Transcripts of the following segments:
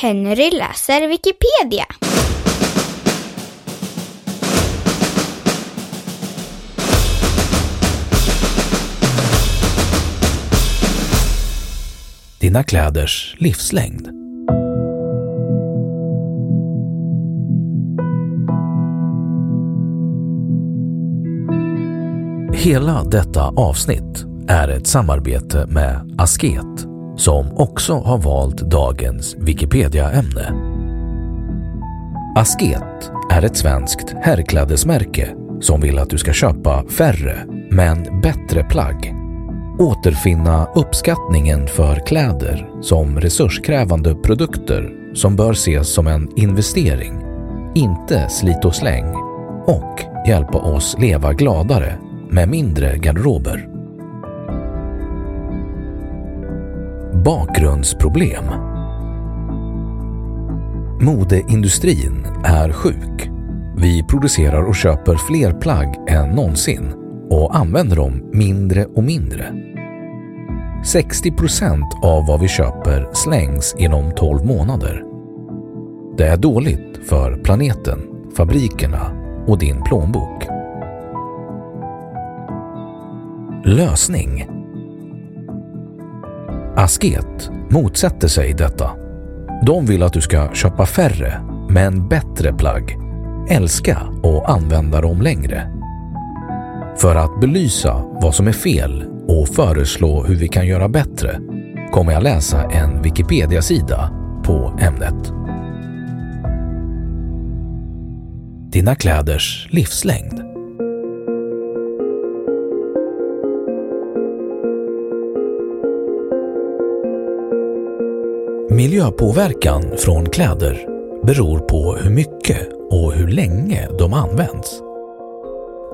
Henry läser Wikipedia. Dina kläders livslängd. Hela detta avsnitt är ett samarbete med Asket som också har valt dagens Wikipedia-ämne. Asket är ett svenskt herrklädesmärke som vill att du ska köpa färre men bättre plagg. Återfinna uppskattningen för kläder som resurskrävande produkter som bör ses som en investering, inte slit och släng och hjälpa oss leva gladare med mindre garderober. Bakgrundsproblem Modeindustrin är sjuk. Vi producerar och köper fler plagg än någonsin och använder dem mindre och mindre. 60 procent av vad vi köper slängs inom 12 månader. Det är dåligt för planeten, fabrikerna och din plånbok. Lösning Asket motsätter sig detta. De vill att du ska köpa färre men bättre plagg, älska och använda dem längre. För att belysa vad som är fel och föreslå hur vi kan göra bättre kommer jag läsa en Wikipedia-sida på ämnet. Dina kläders livslängd Miljöpåverkan från kläder beror på hur mycket och hur länge de används.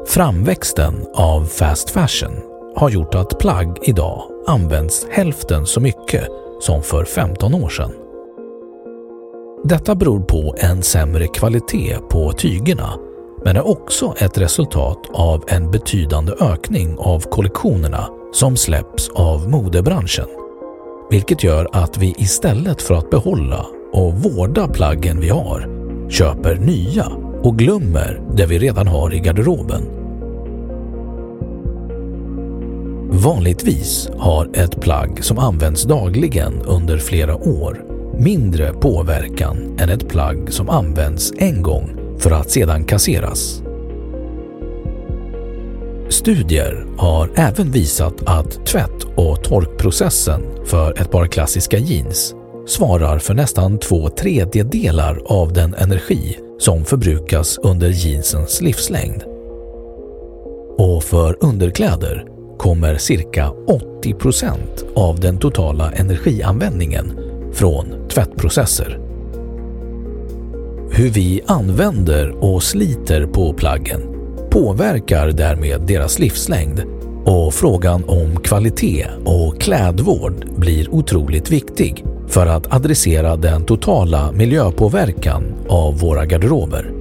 Framväxten av fast fashion har gjort att plagg idag används hälften så mycket som för 15 år sedan. Detta beror på en sämre kvalitet på tygerna men är också ett resultat av en betydande ökning av kollektionerna som släpps av modebranschen vilket gör att vi istället för att behålla och vårda plaggen vi har köper nya och glömmer det vi redan har i garderoben. Vanligtvis har ett plagg som används dagligen under flera år mindre påverkan än ett plagg som används en gång för att sedan kasseras. Studier har även visat att tvätt och torkprocessen för ett par klassiska jeans svarar för nästan två tredjedelar av den energi som förbrukas under jeansens livslängd. Och för underkläder kommer cirka 80 procent av den totala energianvändningen från tvättprocesser. Hur vi använder och sliter på plaggen påverkar därmed deras livslängd och frågan om kvalitet och klädvård blir otroligt viktig för att adressera den totala miljöpåverkan av våra garderober.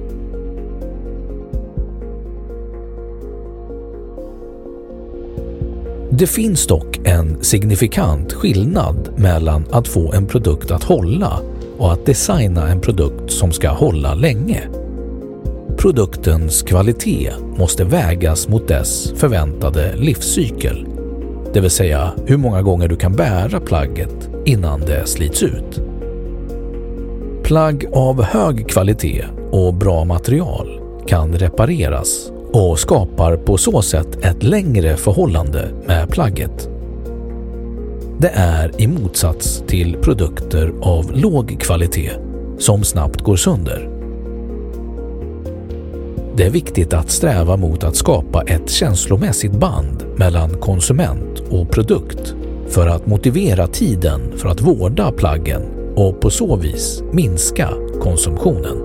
Det finns dock en signifikant skillnad mellan att få en produkt att hålla och att designa en produkt som ska hålla länge. Produktens kvalitet måste vägas mot dess förväntade livscykel, det vill säga hur många gånger du kan bära plagget innan det slits ut. Plagg av hög kvalitet och bra material kan repareras och skapar på så sätt ett längre förhållande med plagget. Det är i motsats till produkter av låg kvalitet som snabbt går sönder det är viktigt att sträva mot att skapa ett känslomässigt band mellan konsument och produkt för att motivera tiden för att vårda plaggen och på så vis minska konsumtionen.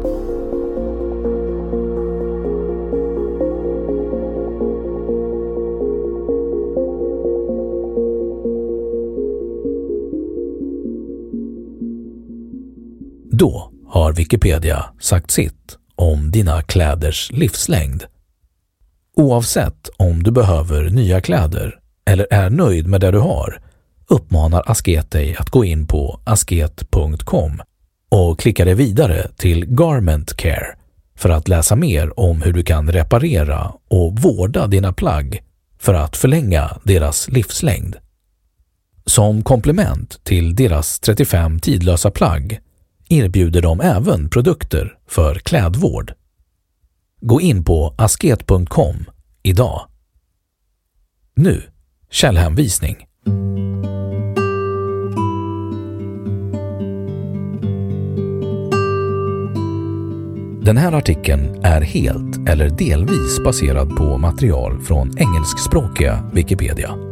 Då har Wikipedia sagt sitt dina kläders livslängd. Oavsett om du behöver nya kläder eller är nöjd med det du har uppmanar Asket dig att gå in på asket.com och klicka dig vidare till Garment Care för att läsa mer om hur du kan reparera och vårda dina plagg för att förlänga deras livslängd. Som komplement till deras 35 tidlösa plagg erbjuder de även produkter för klädvård. Gå in på asket.com idag. Nu källhänvisning. Den här artikeln är helt eller delvis baserad på material från engelskspråkiga Wikipedia.